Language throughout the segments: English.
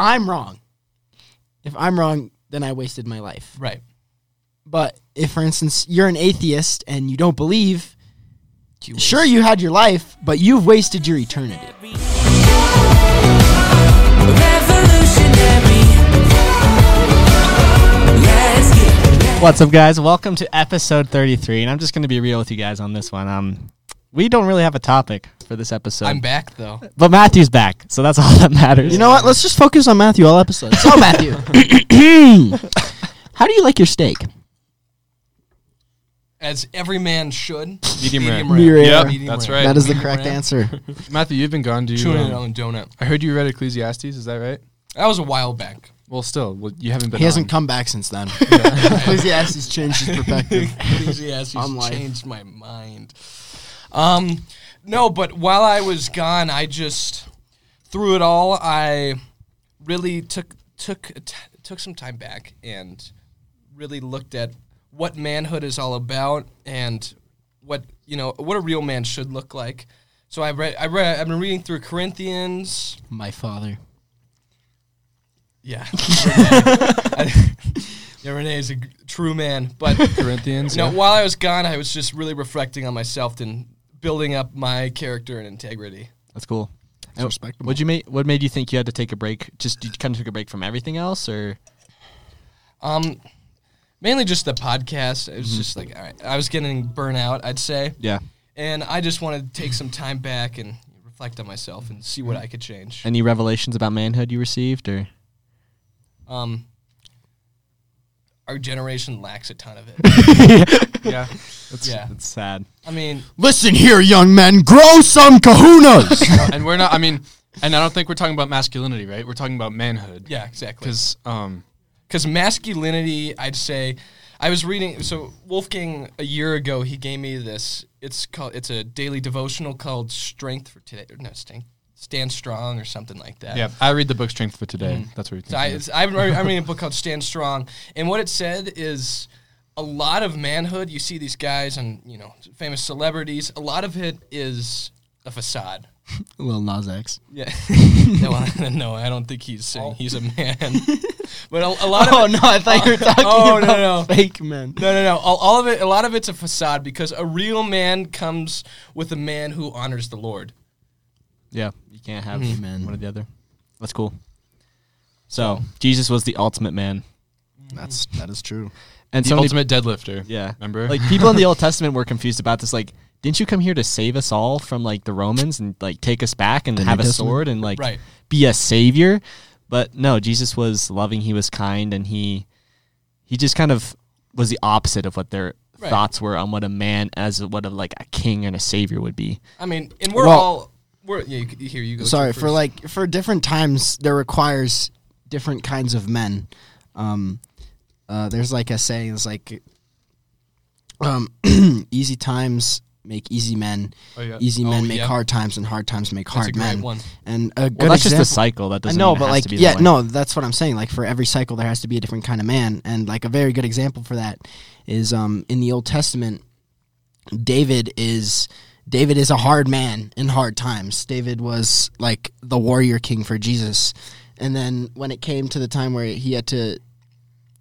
I'm wrong, if I'm wrong, then I wasted my life. Right. But if, for instance, you're an atheist and you don't believe, sure you had your life, but you've wasted your eternity. What's up, guys? Welcome to episode 33, and I'm just going to be real with you guys on this one. Um, we don't really have a topic for this episode, I'm back though. but Matthew's back, so that's all that matters. You know what? Let's just focus on Matthew all episodes. So, Matthew, how do you like your steak? As every man should. Medium rare. Medium Yep, Medium that's rare. right. That is the correct rare. answer. Matthew, you've been gone. Do you? Chewing it um, on donut. I heard you read Ecclesiastes. Is that right? That was a while back. Well, still, well, you haven't been. He hasn't on. come back since then. Ecclesiastes changed his perspective. Ecclesiastes On life. changed my mind. Um, no, but while I was gone, I just through it all, I really took took t- took some time back and really looked at what manhood is all about and what you know what a real man should look like. So I read I read I've been reading through Corinthians. My father. Yeah, I- yeah, Renee is a g- true man, but Corinthians. No, yeah. while I was gone, I was just really reflecting on myself and building up my character and integrity. that's cool. It's respectable. What you made? What made you think you had to take a break? Just you kind of took a break from everything else, or Um, mainly just the podcast. It was just like, all right, I was getting burnout, I'd say, yeah? and I just wanted to take some time back and reflect on myself and see what I could change. Any revelations about manhood you received, or Um, our generation lacks a ton of it. yeah. that's Yeah. that's sad. I mean, Listen here, young men, grow some kahunas. and we're not. I mean, and I don't think we're talking about masculinity, right? We're talking about manhood. yeah, exactly. Because um, because masculinity i'd say i was reading so wolfgang a year ago he gave me this it's called it's a daily devotional called strength for today or no stand, stand strong or something like that yeah, I read the book Strength for Today. That's what you're so I, thinking. it's, I'm, I'm reading a book called stand strong and what it said is a lot of manhood you see these guys and you know famous celebrities a lot of it is a facade Lil Nas X. yeah no, I- no i don't think he's saying oh. he's a man but a, a lot of Oh it, no, I thought you were oh, talking Oh, no, about no. fake men. No, no, no. All, all of it, a lot of it's a facade because a real man comes with a man who honors the Lord. Yeah, you can't have Amen. one or the other. That's cool. So Jesus was the ultimate man, mm-hmm. That's that is true. And the so many ultimate deadlifter. Yeah. Remember? Like people in the Old Testament were confused about this. Like, didn't you come here to save us all from like the Romans and like take us back and The have New a Testament? sword and like Right. be a savior? But no, Jesus was loving. He was kind, and he he just kind of was the opposite of what their Right. thoughts were on what a man as what a like a king and a savior would be. I mean, and we're Well- all we're yeah. You, c- here you go. Sorry for like for different times there requires different kinds of men. Um, uh, there's like a saying. It's like, um, easy times make easy men. Oh, yeah. Easy Oh, men make yeah. hard times, and hard times make That's hard a great men. one. And a good Well, that's just a cycle. That I doesn't. know, but like, yeah, that no, that's what I'm saying. Like for every cycle, there has to be a different kind of man, and like a very good example for that is um in the Old Testament, David is David is a hard man in hard times. David was like the warrior king for Jesus, and then when it came to the time where he had to,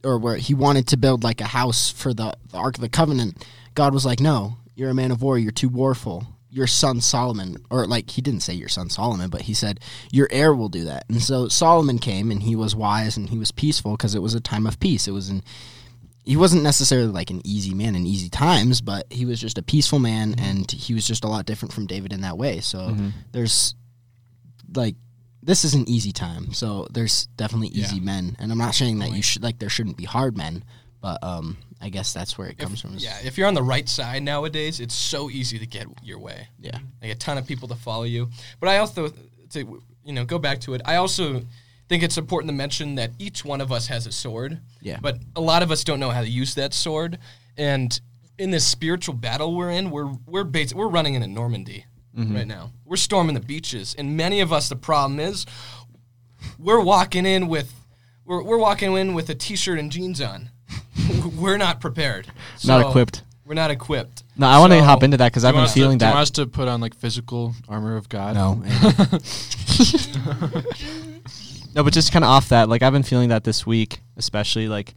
or where he wanted to build like a house for the, the Ark of the Covenant, God was like, "No, you're a man of war. You're too warful." Your son Solomon, or like he didn't say your son Solomon, but he said your heir will do that. And so Solomon came, and he was wise and he was peaceful because it was a time of peace. It was an he wasn't necessarily like an easy man in easy times, but he was just a peaceful man, mm-hmm. and he was just a lot different from David in that way. So mm-hmm. there's like this is an easy time, so there's definitely easy Yeah. men, and I'm not saying that you should like there shouldn't be hard men, but um I guess that's where it comes from. yeah, if you're on the right side nowadays, it's so easy to get your way. yeah, like a ton of people to follow you. But I also, to you know, go back to it. I also think it's important to mention that each one of us has a sword. Yeah. But a lot of us don't know how to use that sword, and in this spiritual battle we're in, we're we're bas- we're running into Normandy right now. We're storming the beaches, and many of us, the problem is, we're walking in with. We're, we're walking in with a t-shirt and jeans on. we're not prepared. Not equipped. We're not equipped. No, I want to So- hop into that because I've been want us to- feeling do you that. want us to put on like physical armor of God? no, No, No, but just kind of off that, like I've been feeling that this week, especially like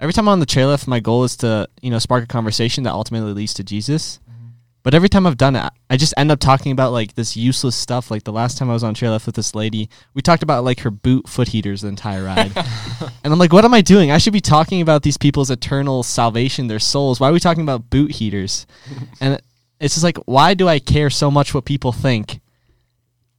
every time I'm on the chairlift, my goal is to you know spark a conversation that ultimately leads to Jesus. But every time I've done it, I just end up talking about like this useless stuff. Like the last time I was on chairlift with this lady, we talked about like her boot foot heaters the entire ride, and I'm like, what am I doing? I should be talking about these people's eternal salvation, their souls. Why are we talking about boot heaters? and it's just like, why do I care so much what people think?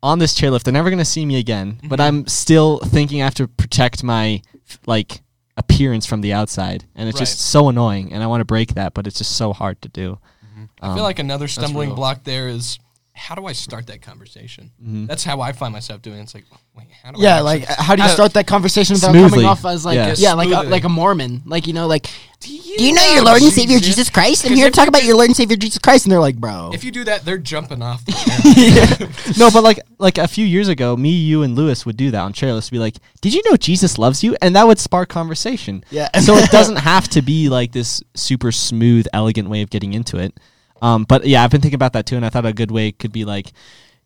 on this chairlift. They're never going to see me again, but mm-hmm. I'm still thinking I have to protect my like appearance from the outside, and it's just so annoying. And I want to break that, but it's just so hard to do. I feel like another stumbling block there is how do I start that conversation? Mm-hmm. That's how I find myself doing. it. It's like, wait, how do Yeah, actually- like how do you how- start that conversation without Smoothly. coming off as like Yeah. yeah, like a, like a Mormon, like you know, like Do do you know your Lord and Savior Jesus Christ? I'm Because here to talk about your Lord and Savior Jesus Christ, and they're like, bro, If you do that, they're jumping off. The chair. no, but like like a few years ago, me, you, and Lewis would do that on chairlifts. Be like, "Did you know Jesus loves you?" And that would spark conversation. Yeah. so it doesn't have to be like this super smooth, elegant way of getting into it. Um, but yeah, I've been thinking about that too, and I thought a good way could be like,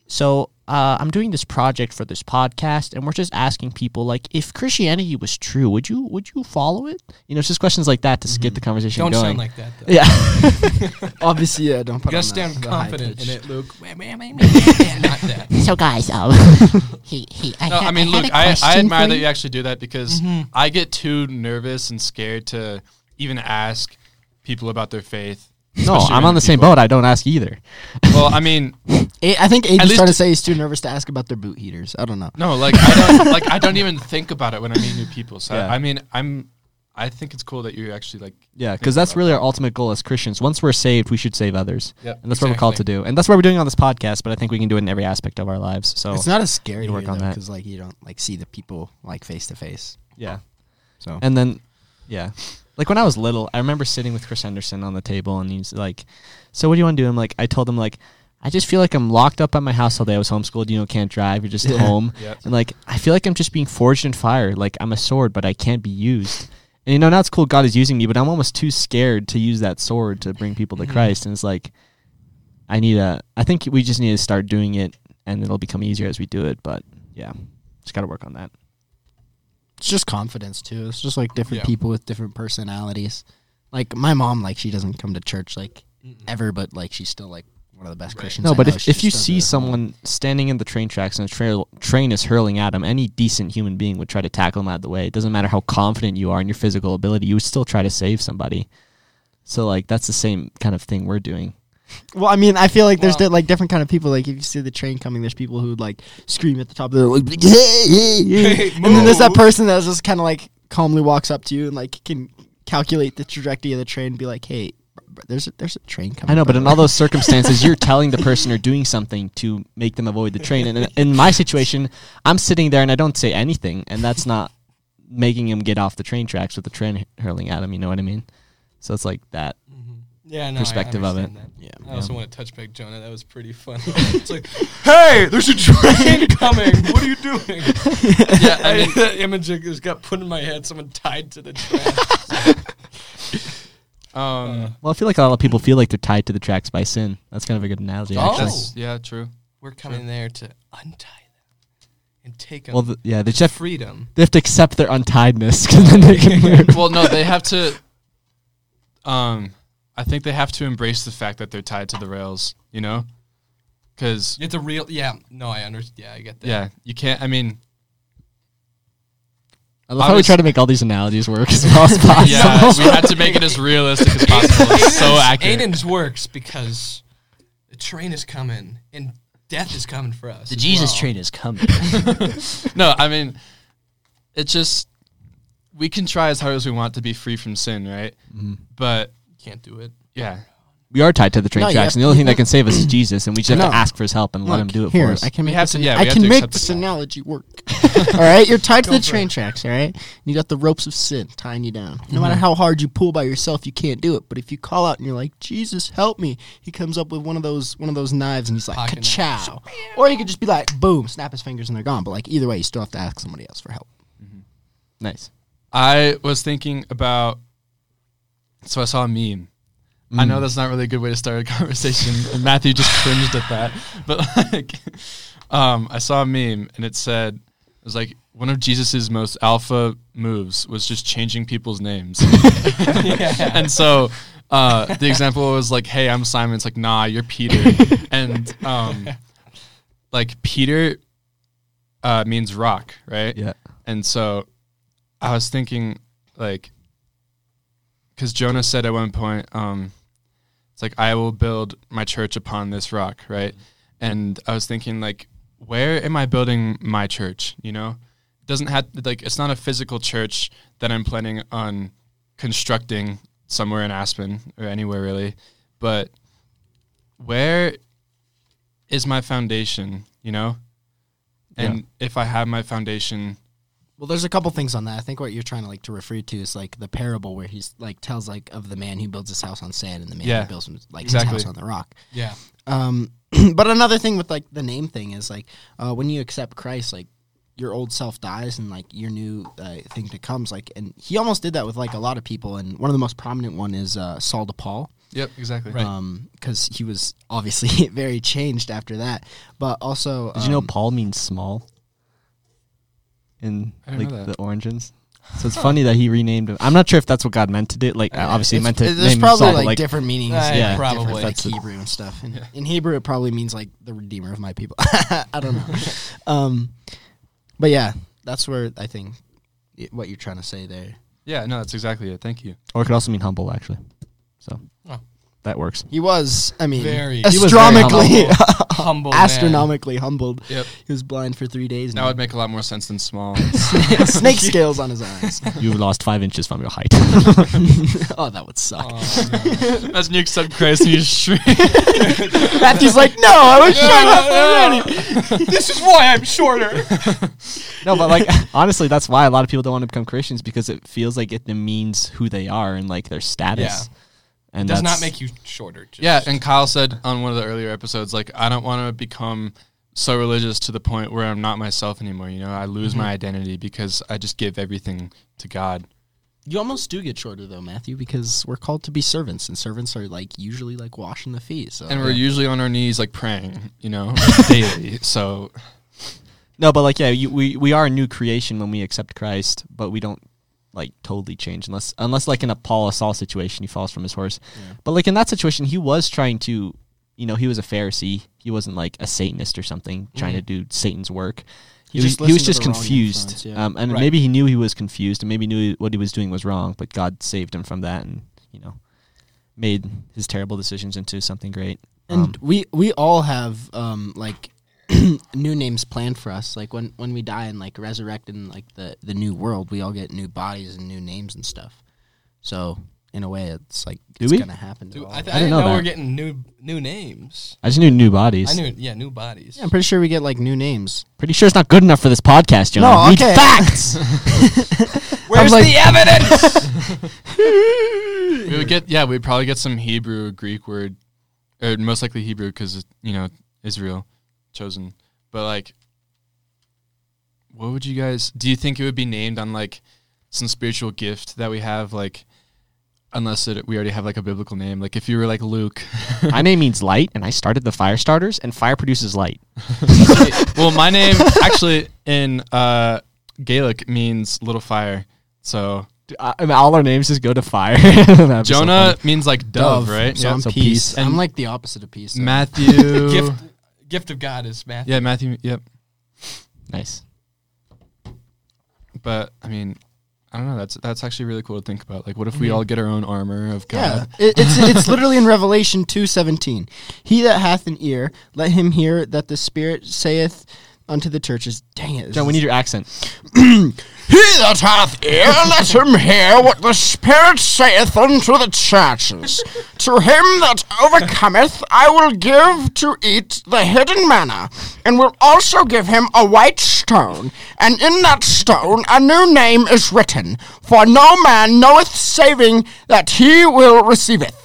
so uh, I'm doing this project for this podcast, and we're just asking people like, if Christianity was true, would you would you follow it? You know, it's just questions like that to s get the conversation Mm-hmm. Don't going. sound like that. Though. yeah. obviously, yeah, don't put You on gotta the- sound the high confident in pitch. it, Luke. Not that. So guys, um, he he. I, No, ha- I mean, had look, a I, I question admire that you. you actually do that because I get too nervous and scared to even ask people about their faith. No, especially I'm on the same people. boat. I don't ask either. Well, I mean, I think At Aiden's least- trying to say he's too nervous to ask about their boot heaters. I don't know. no, like I don't, like I don't even think about it when I meet new people. So Yeah. I, I mean, I'm, I think it's cool that you actually like. Yeah, because that's really that. our ultimate goal as Christians. Once we're saved, we should save others, Yep, and that's what we're called to do. And that's what we're doing on this podcast. But I think we can do it in every aspect of our lives. So It's not as scary to work on that. because like you don't like see the people like face to face. yeah, So and then yeah, like when I was little, I remember sitting with Chris Henderson on the table, and he's like, "So what do you want to do?" I'm like, I told him like. I just feel like I'm locked up at my house all day. I was homeschooled, you know, can't drive. You're just Yeah. home. Yep. And like, I feel like I'm just being forged in fire. Like I'm a sword, but I can't be used. And you know, now it's cool God is using me, but I'm almost too scared to use that sword to bring people to mm-hmm. Christ. And it's like, I need a. I think we just need to start doing it, and it'll become easier as we do it. But yeah, just got to work on that. It's just confidence too. It's just like different Yeah. people with different personalities. Like my mom, like she doesn't come to church like ever, but like she's still like one of the best Right. Christians. No, I but know. if, She if you see it at home. someone standing in the train tracks and a trail, train is hurling at him, any decent human being would try to tackle him out of the way. It doesn't matter how confident you are in your physical ability, you would still try to save somebody. So like that's the same kind of thing we're doing. Well, I mean, I feel like there's Well- di- like different kind of people. Like if you see the train coming, there's people who like scream at the top of their like, hey, hey, hey. Hey, and then there's that person that just kind of like calmly walks up to you and like can calculate the trajectory of the train and be like, hey, there's a, there's a train coming. I know, but in all those circumstances, you're telling the person or doing something to make them avoid the train. And in, in my situation, I'm sitting there and I don't say anything, and that's not making him get off the train tracks with the train hurling at him. You know what I mean? So it's like that. Yeah, no, Perspective of it. That. Yeah. I also want to touch back Jonah. That was pretty funny. it's like, hey, there's a train coming. What are you doing? Yeah, I I mean, that image just got put in my head. Someone tied to the track. um, Well, I feel like a lot of people feel like they're tied to the tracks by sin. That's kind of a good analogy, Oh. actually. yeah, true. We're coming there to untie them and take them Well, the, yeah, they just have, freedom. they have to accept their untiedness because then they can move. well, no, they have to. Um, I think they have to embrace the fact that they're tied to the rails. You know, because It's a real. Yeah. No, I understand. Yeah, I get that. yeah, you can't. I mean, I love how we try to make all these analogies work as well as possible. yeah, we had to make it as realistic as possible. It's so accurate. Aiden's works because the train is coming and death is coming for us. The Jesus well. train is coming. No, I mean, it's just we can try as hard as we want to be free from sin, right? Mm-hmm. But Can't do it. yeah, We are tied to the train No, you tracks, have- and the only thing that can save us is Jesus, and we just have No. to ask for his help and let him do it here, for us. I can make have this, to- an- yeah, I have can to make accept this the- analogy work. all right, you're tied to the train it. tracks. All right, and you got the ropes of sin tying you down. No matter mm-hmm. how hard you pull by yourself, you can't do it. But if you call out and you're like, "Jesus, help me," he comes up with one of those one of those knives and he's like, Pocket knife. "Ka-chow!" Or you could just be like, "Boom!" Snap his fingers and they're gone. But like either way, you still have to ask somebody else for help. Mm-hmm. nice. I was thinking about. So I saw a meme. I know that's not really a good way to start a conversation, and Matthew just cringed at that. But like, um, I saw a meme, and it said, "It was like one of Jesus's most alpha moves was just changing people's names. yeah. and so uh, the example was like, "Hey, I'm Simon." It's like, "Nah, you're Peter." and um, like Peter uh, means rock, right? Yeah. And so I was thinking, like, because Jonah said at one point, um, it's like, I will build my church upon this rock, right? And I was thinking, like, where am I building my church? You know, it doesn't have, like, it's not a physical church that I'm planning on constructing somewhere in Aspen or anywhere really, but where is my foundation, you know? And if I have my foundation, Well, there's a couple things on that. I think what you're trying to like to refer to is like the parable where he's like tells like of the man who builds his house on sand and the man Yeah. who builds his- like Exactly. his house on the rock. Yeah. Um, but another thing with like the name thing is like uh, when you accept Christ, like your old self dies and like your new uh, thing becomes like, and he almost did that with like a lot of people. And one of the most prominent one is uh, Saul de Paul. yep, exactly. Right. Um, because he was obviously very changed after that. But also, Did you know um, Paul means small? In like the origins. So it's funny that he renamed him. I'm not sure if that's what God meant to do. Like, Uh, obviously, he it's- meant to it- name There's probably Saul, but, like, like different meanings. Uh, yeah, probably. different, like That's. Hebrew and stuff. And Yeah. in Hebrew, it probably means like the redeemer of my people. I don't know. um, but yeah, that's where I think i- what you're trying to say there. Yeah, no, that's exactly it. Thank you. or it could also mean humble, actually. So Oh. that works. He was, I mean, Very- He was very astronomically, man. humbled. Yep. He was blind for three days. Now. That would make a lot more sense than small. snake scales on his eyes. You've lost five inches from your height. oh, that would suck. That's when you accept Christ and you shrink. Matthew's like, no, I was shut up already. this is why I'm shorter. no, but like honestly, that's why a lot of people don't want to become Christians because it feels like it demeans who they are and like their status. Yeah. And Does that's, not make you shorter. Just yeah, and Kyle said on one of the earlier episodes, like, I don't want to become so religious to the point where I'm not myself anymore. You know, I lose my mm-hmm. identity because I just give everything to God. You almost do get shorter though, Matthew, because we're called to be servants, and servants are like usually like washing the feet. So And we're usually on our knees, like praying, you know, daily. So, No, but like yeah, you, we we are a new creation when we accept Christ, but we don't like totally change unless unless like in a Paul or Saul situation he falls from his horse. But like in that situation, he was trying to, you know, he was a Pharisee. He wasn't like a Satanist or something trying to do Satan's work. He, He was, just he was just confused, yeah. um, and Right. maybe he knew he was confused, and maybe knew what he was doing was wrong. But God saved him from that, and you know, made his terrible decisions into something great. and Um, we we all have um like new names planned for us. Like when when we die and like resurrect in like the the new world, we all get new bodies and new names and stuff. So in a way, it's like Do it's we? gonna happen. To Dude, all I, of th- us. I didn't didn't know know, we're getting new new names. I just knew new bodies. I knew, yeah, new bodies. Yeah, I'm pretty sure we get like new names. Pretty sure it's not good enough for this podcast, John. No, We need okay. facts. Where's like- the evidence? we would get, yeah, we'd probably get some Hebrew Greek word, or most likely Hebrew because, you know, Israel chosen. But like, what would you guys, do you think it would be named on like some spiritual gift that we have? Like, unless it, we already have like a biblical name. Like if you were like Luke. My name means light, and I started the fire starters, and fire produces light. well, my name actually in uh, Gaelic means little fire. So I mean, all our names just go to fire. That'd so Jonah means like dove, right? So Yeah. I'm So peace. peace. I'm like the opposite of peace. so- Matthew. gift, gift of God is Matthew. Yeah, Matthew. Yep. nice. But I mean, I don't know. That's that's actually really cool to think about. Like, what if we mm-hmm. all get our own armor of Yeah, God? it, it's it's literally in Revelation two seventeen. He that hath an ear, let him hear that the Spirit saith unto the churches. Dang it, John, we need your accent. He that hath ear, let him hear what the Spirit saith unto the churches. To him that overcometh, I will give to eat the hidden manna, and will also give him a white stone, and in that stone a new name is written, for no man knoweth saving that he will receiveth.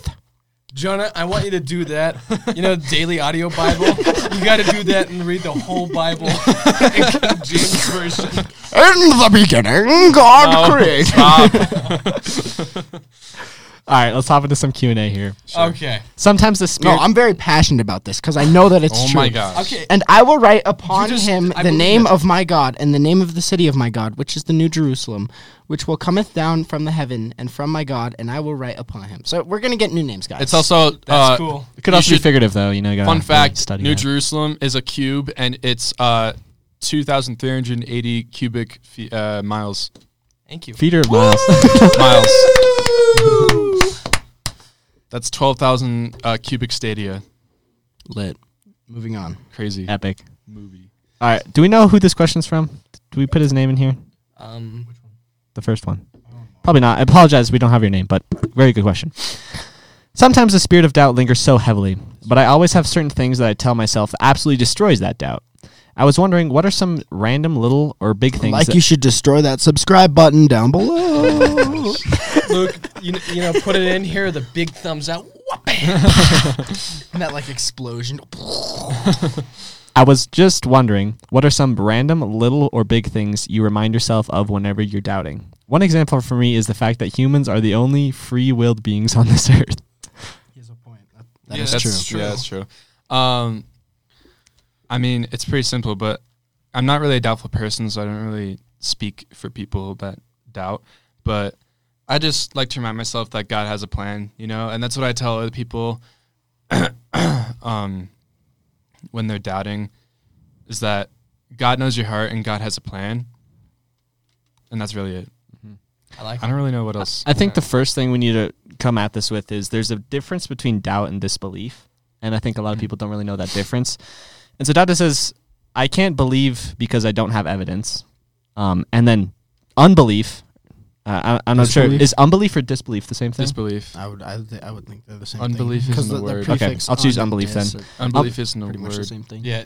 Jonah, I want you to do that. You know, daily audio Bible. You got to do that and read the whole Bible in King James version. In the beginning, God created. All right, let's hop into some Q and A here. Okay. Sometimes the spirit. No. I'm very passionate about this because I know that it's Oh true. my gosh. Okay. And I will write upon just- him I the believe name it. of my God and the name of the city of my God, which is the New Jerusalem, which will cometh down from the heaven and from my God, and I will write upon him. So we're gonna get new names, guys. It's also That's uh, cool. it could you also be should- figurative, though. You know, you gotta Fun really fact: study New that. Jerusalem is a cube, and it's uh, 2,380 cubic fe- uh, miles. Thank you. Feet or miles? miles. That's 12,000 uh, cubic stadia. lit. Moving on. Crazy Epic. movie. All right. Do we know who this question's from? Do we put his name in here? Um, The first one. Probably not. I apologize. We don't have your name, but very good question. Sometimes the spirit of doubt lingers so heavily, but I always have certain things that I tell myself that absolutely destroys that doubt. I was wondering, what are some random little or big things? Like that- you should destroy that subscribe button down below. Luke, you, kn- you know, put it in here. The big thumbs out. and that like explosion. I was just wondering, what are some random little or big things you remind yourself of whenever you're doubting? One example for me is the fact that humans are the only free-willed beings on this earth. He has a point. That Yeah, is that's true. Yeah, that's true. Um, I mean, it's pretty simple, but I'm not really a doubtful person, so I don't really speak for people that doubt. But I just like to remind myself that God has a plan, you know, and that's what I tell other people um, when they're doubting is that God knows your heart and God has a plan. And that's really it. I like. I don't really know what else. I think the first thing we need to come at this with is there's a difference between doubt and disbelief. And I think a lot of people don't really know that difference. And so doubt says, I can't believe because I don't have evidence. Um, and then unbelief, uh, I, I'm not sure. Is unbelief or disbelief the same thing? disbelief. I would, I would, th- I would think they're the same. Unbelief thing. isn't 'Cause the word. Okay, I'll choose un unbelief then. dis are Unbelief isn't a Pretty much the same thing. Yeah,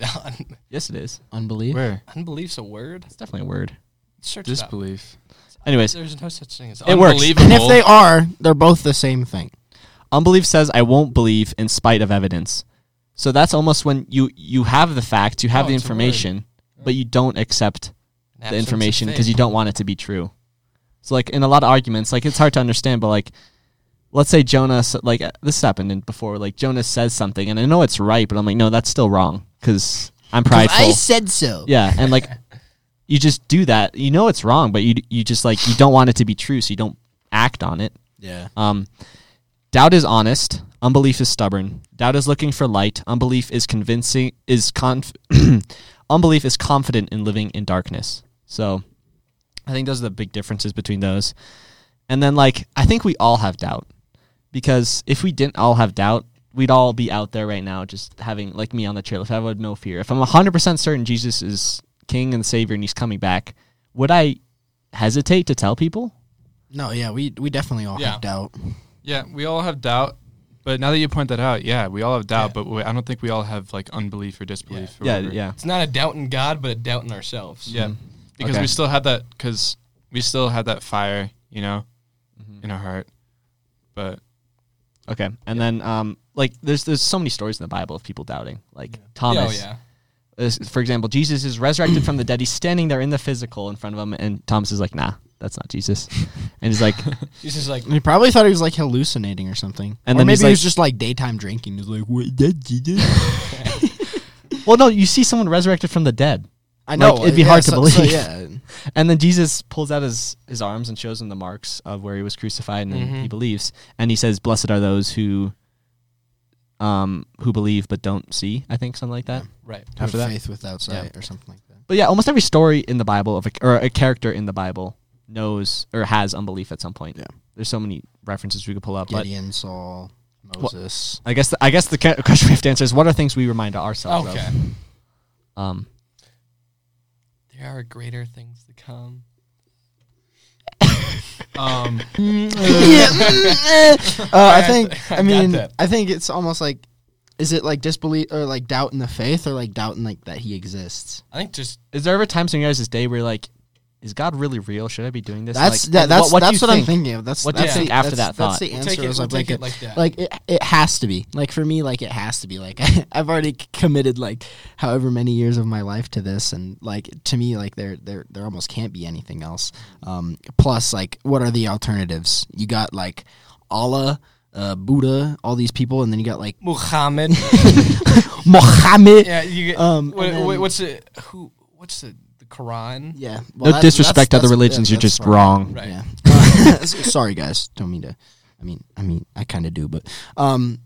yes, it is. Unbelief. Where? unbelief's a word. It's definitely a word. Search. Disbelief. Anyways, There's no such thing as It works. And if they are, they're both the same thing. unbelief says I won't believe in spite of evidence. So that's almost when you you have the facts, you have Oh, the it's a information, but you don't accept the information because you don't want it to be true. So like in a lot of arguments, like it's hard to understand, but like let's say Jonah, like uh, this happened in before, like Jonah says something, and I know it's right, but I'm like, no, that's still wrong because I'm prideful. I said so. yeah, and like you just do that, you know it's wrong, but you you just like you don't want it to be true, so you don't act on it. Yeah. Um, doubt is honest. Unbelief is stubborn. Doubt is looking for light. Unbelief is convincing. Is conf- unbelief is confident in living in darkness. So, I think those are the big differences between those. And then, like, I think we all have doubt because if we didn't all have doubt, we'd all be out there right now, just having like me on the trail. If I would no fear, if I'm hundred percent certain Jesus is King and Savior and He's coming back, would I hesitate to tell people? No, yeah, we we definitely all Yeah. have doubt. Yeah, we all have doubt. But now that you point that out, yeah, we all have doubt, Yeah. but we, I don't think we all have like unbelief or disbelief. or Yeah, yeah. It's not a doubt in God, but a doubt in ourselves. Yeah, because Okay. we still have that because we still have that fire, you know, Mm-hmm. in our heart. But Okay, and then um, like there's there's so many stories in the Bible of people doubting, like Thomas. Oh yeah. is- for example, Jesus is resurrected from the dead. He's standing there in the physical in front of him, and Thomas is like, "Nah, that's not Jesus." And he's like, He's just like He probably thought he was like hallucinating or something. And or then maybe he's he like- was just like daytime drinking. He's like, wait, that Jesus? "Well, no, you see someone resurrected from the dead." I know. Like, it'd be yeah, hard to so- so, believe. yeah. And then Jesus pulls out his, his arms and shows him the marks of where he was crucified, and then he believes. And he says, "Blessed are those who, um, who believe but don't see." I think something like that. right. Have After that? faith without sight or something like that. But yeah, almost every story in the Bible of a, or a character in the Bible knows or has unbelief at some point. Yeah. There's so many references we could pull up, but Gideon, Saul, Moses. I guess the, I guess the question we have to answer is what are things we remind ourselves Okay. of? Um, There are greater things to come. um, yeah. uh, I think. I I mean, that. I think it's almost like, is it like disbelief or like doubt in the faith or like doubt in like that he exists? I think just is there ever times in your guys' day where you're like, is God really real? Should I be doing this? That's Like, that, that's what, what that's you what I'm thinking of. That's What do you that's think the- after that's- that That's the We'll answer. take it- is we'll like, take like, it like that. like it, it has to be like for me like it has to be like I've already committed like however many years of my life to this and like to me like there there there almost can't be anything else. Um, plus like what are the alternatives? You got like Allah, uh, Buddha, all these people, and then you got like Muhammad. Muhammad. yeah, you get, Um, what, then- what's it? who? What's the the Quran? Yeah. no that- disrespect to that's- other religions. that's- you're that's just fine. wrong. Right. Yeah. Uh, sorry, guys. Don't mean to. I mean, I mean, I kind of do, but um,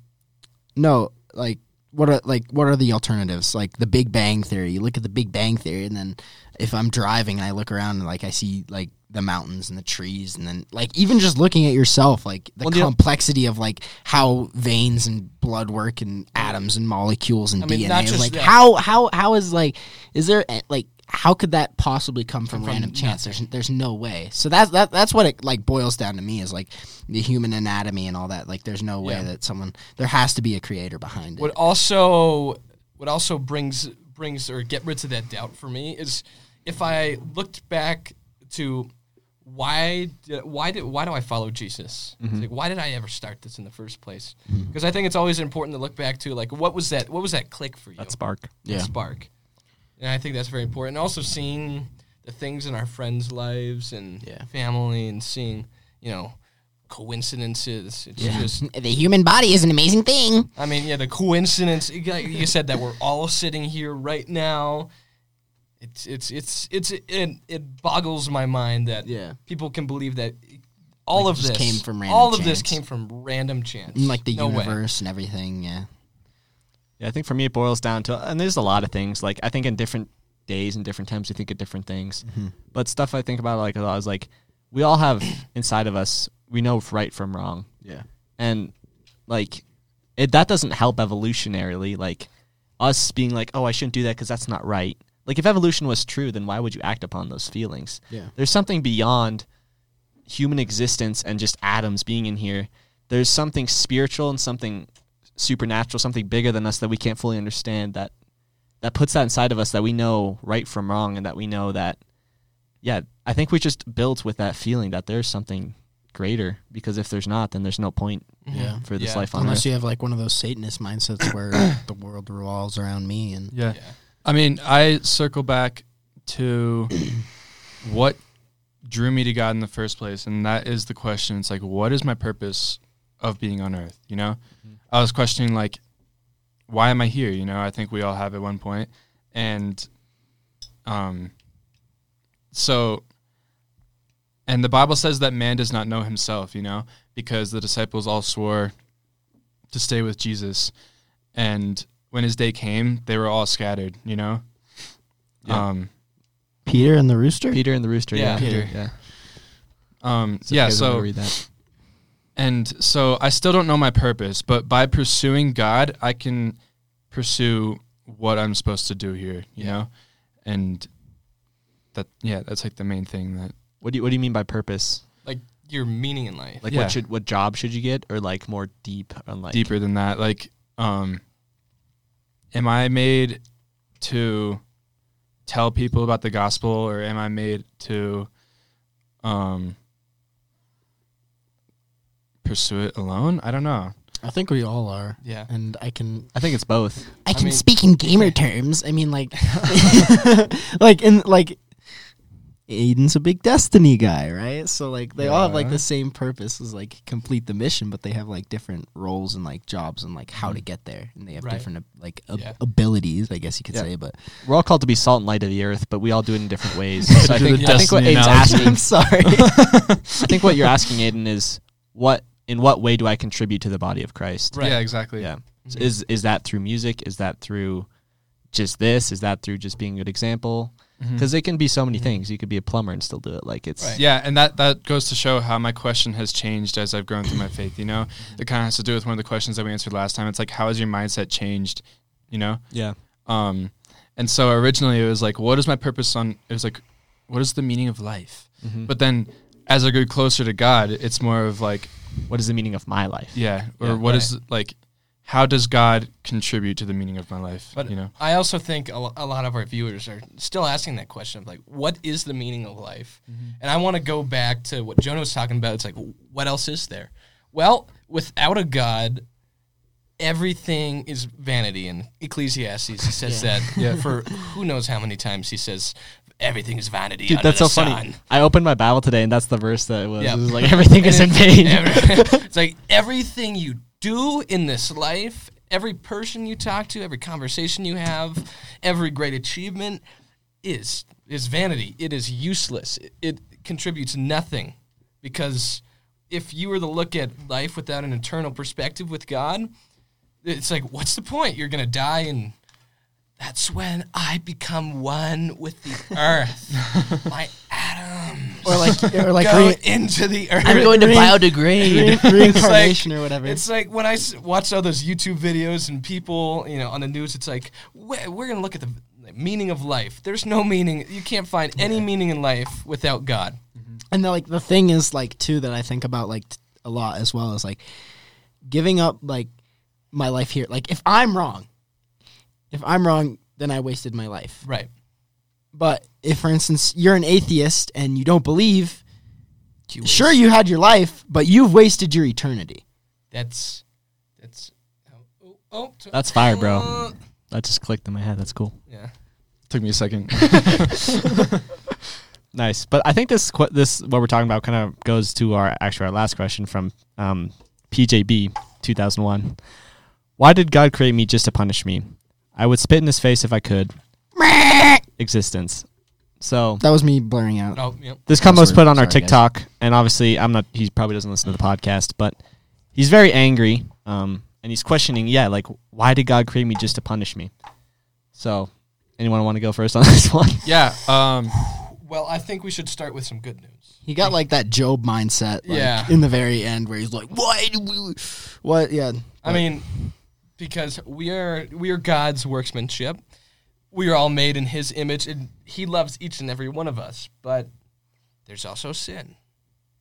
no. Like, what are like what are the alternatives? Like the Big Bang Theory. You look at the Big Bang Theory, and then if I'm driving and I look around and like I see like the mountains and the trees, and then like even just looking at yourself, like the Well, you know- complexity of like how veins and blood work and atoms and molecules and I mean, DNA. not just like that. how how how is like is there eh, like how could that possibly come from, from random chance? There's there's no way. So that's that that's what it like boils down to me is like the human anatomy and all that. Like there's no way Yeah. that someone there has to be a creator behind it. What also what also brings brings or get rid of that doubt for me is if I looked back to why did, why did why do I follow Jesus? It's Like why did I ever start this in the first place? Mm-hmm. Because I think it's always important to look back to like what was that what was that click for you? That spark. that Yeah. spark. And I think that's very important. And also seeing the things in our friends' lives and Yeah. family and seeing, you know, coincidences. It's just The human body is an amazing thing. I mean, yeah, the coincidence. You you said that we're all sitting here right now. It's it's it's it's it, it boggles my mind that Yeah. people can believe that all Like, of this came from random all of this chance. came from random chance. Like the No way. universe and everything. Yeah. Yeah, I think for me it boils down to, and there's a lot of things. Like I think in different days and different times we think of different things. Mm-hmm. But stuff I think about like a lot is like we all have inside of us we know right from wrong, Yeah. and like it that doesn't help evolutionarily. Like us being like, oh, I shouldn't do that because that's not right. Like if evolution was true, then why would you act upon those feelings? Yeah. There's something beyond human existence and just atoms being in here. There's something spiritual and something supernatural, something bigger than us that we can't fully understand that that puts that inside of us that we know right from wrong and that we know that yeah, I think we just built with that feeling that there's something greater because if there's not then there's no point mm-hmm. Yeah. for this Yeah. life on Unless earth. you have like one of those Satanist mindsets where the world revolves around me and Yeah. Yeah. I mean, I circle back to what drew me to God in the first place, and that is the question. It's like, what is my purpose of being on earth? You know, mm-hmm. I was questioning like, why am I here? You know, I think we all have at one point. point, and um, so, and the Bible says that man does not know himself. You know, because the disciples all swore to stay with Jesus, and when his day came, they were all scattered. You know, Yeah. um, Peter and the rooster. Peter and the rooster, Yeah. yeah. Peter. Yeah. um, So if you yeah. So read that. And so I still don't know my purpose, but by pursuing God, I can pursue what I'm supposed to do here, you know? And that yeah, that's like the main thing that What do you what do you mean by purpose? Like your meaning in life. Like Yeah. what should what job should you get or like more deep on like deeper than that. Like um am I made to tell people about the gospel or am I made to um pursue it alone? I don't know. I think we all are. Yeah. And I can I think it's both. I can mean- speak in gamer terms. I mean like like in like Aiden's a big Destiny guy, right? So like they all have like the same purpose is like complete the mission, but they have like different roles and like jobs and like how to mm-hmm. get there, and they have Right. different like ab- Yeah. abilities, I guess you could Yeah. say. But We're all called to be salt and light of the earth, but we all do it in different ways. So I think, I think what Aiden's analogy. asking I'm sorry. I think what you're asking, Aiden, is what in what way do I contribute to the body of Christ? Right. Yeah, exactly. Yeah. So is is that through music? Is that through just this? Is that through just being a good example? Because it can be so many things. You could be a plumber and still do it. Like it's Right. Yeah, and that that goes to show how my question has changed as I've grown through my faith. You know, it kind of has to do with one of the questions that we answered last time. It's like, how has your mindset changed? You know, yeah. um, and so originally it was like, what is my purpose on? It was like, what is the meaning of life? Mhm. But then, as I grew closer to God, it's more of like, what is the meaning of my life? yeah, or Yeah. what is Right. like, how does God contribute to the meaning of my life? But you know, I also think a, lo- a lot of our viewers are still asking that question of like, what is the meaning of life? Mm-hmm. And I want to go back to what Jonah was talking about. It's like, what else is there? Well, without a God, everything is vanity. And Ecclesiastes, he says that Yeah, for who knows how many times he says, everything is vanity. Dude, that's so the funny. I opened my Bible today, and that's the verse that it was. Yeah. It was like everything is in vain. it's like everything you do in this life, every person you talk to, every conversation you have, every great achievement is is vanity. It is useless. It, it contributes nothing because if you were to look at life without an eternal perspective with God, it's like what's the point? You're going to die and that's when I become one with the earth. My atoms or like or like go re- into the earth. I'm going to Re- biodegrade. re- reincarnation or whatever. It's like when I s- watch all those YouTube videos and people, you know, on the news, it's like we're, we're going to look at the meaning of life. There's no meaning. You can't find any meaning in life without God. Mm-hmm. And the, like the thing is like too that I think about like t- a lot as well is like giving up like my life here. Like if I'm wrong, if I'm wrong, then I wasted my life. Right. But if, for instance, you're an atheist and you don't believe, sure you had your life, but you've wasted your eternity. That's that's. Oh, oh, oh, t- That's fire, bro. uh, That just clicked in my head. That's cool. yeah. Took me a second. Nice, but I think this qu- this what we're talking about kind of goes to our actually our last question from um, PJB two thousand one. Why did God create me just to punish me? I would spit in his face if I could. Existence. So That was me blurring out. Oh, yep. this combo was sorry. put on our Sorry, guys. TikTok, and obviously I'm not. He probably doesn't listen to the podcast, but he's very angry, um, and he's questioning. Yeah, like why did God create me just to punish me? So, anyone want to go first on this one? yeah. Um, Well, I think we should start with some good news. He got like that Job mindset, like, Yeah. in the very end where he's like, "Why do we? What? Yeah, I mean, because we are we are God's workmanship. We are all made in His image, and He loves each and every one of us. But there's also sin.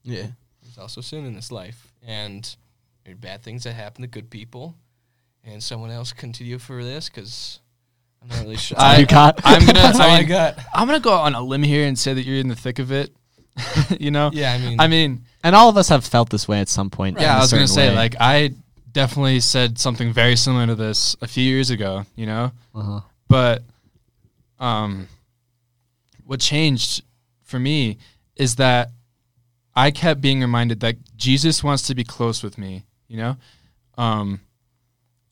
yeah." There's also sin in this life, and there are bad things that happen to good people. And someone else continue for this because I'm not really sure. all you got? I'm gonna. That's all I, I mean, got. I'm gonna go on a limb here and say that you're in the thick of it. you know. Yeah, I mean, I mean, And all of us have felt this way at some point. in yeah. a I was gonna certain say way. like I definitely said something very similar to this a few years ago. You know. Uh-huh. but um what changed for me is that I kept being reminded that Jesus wants to be close with me, you know? Um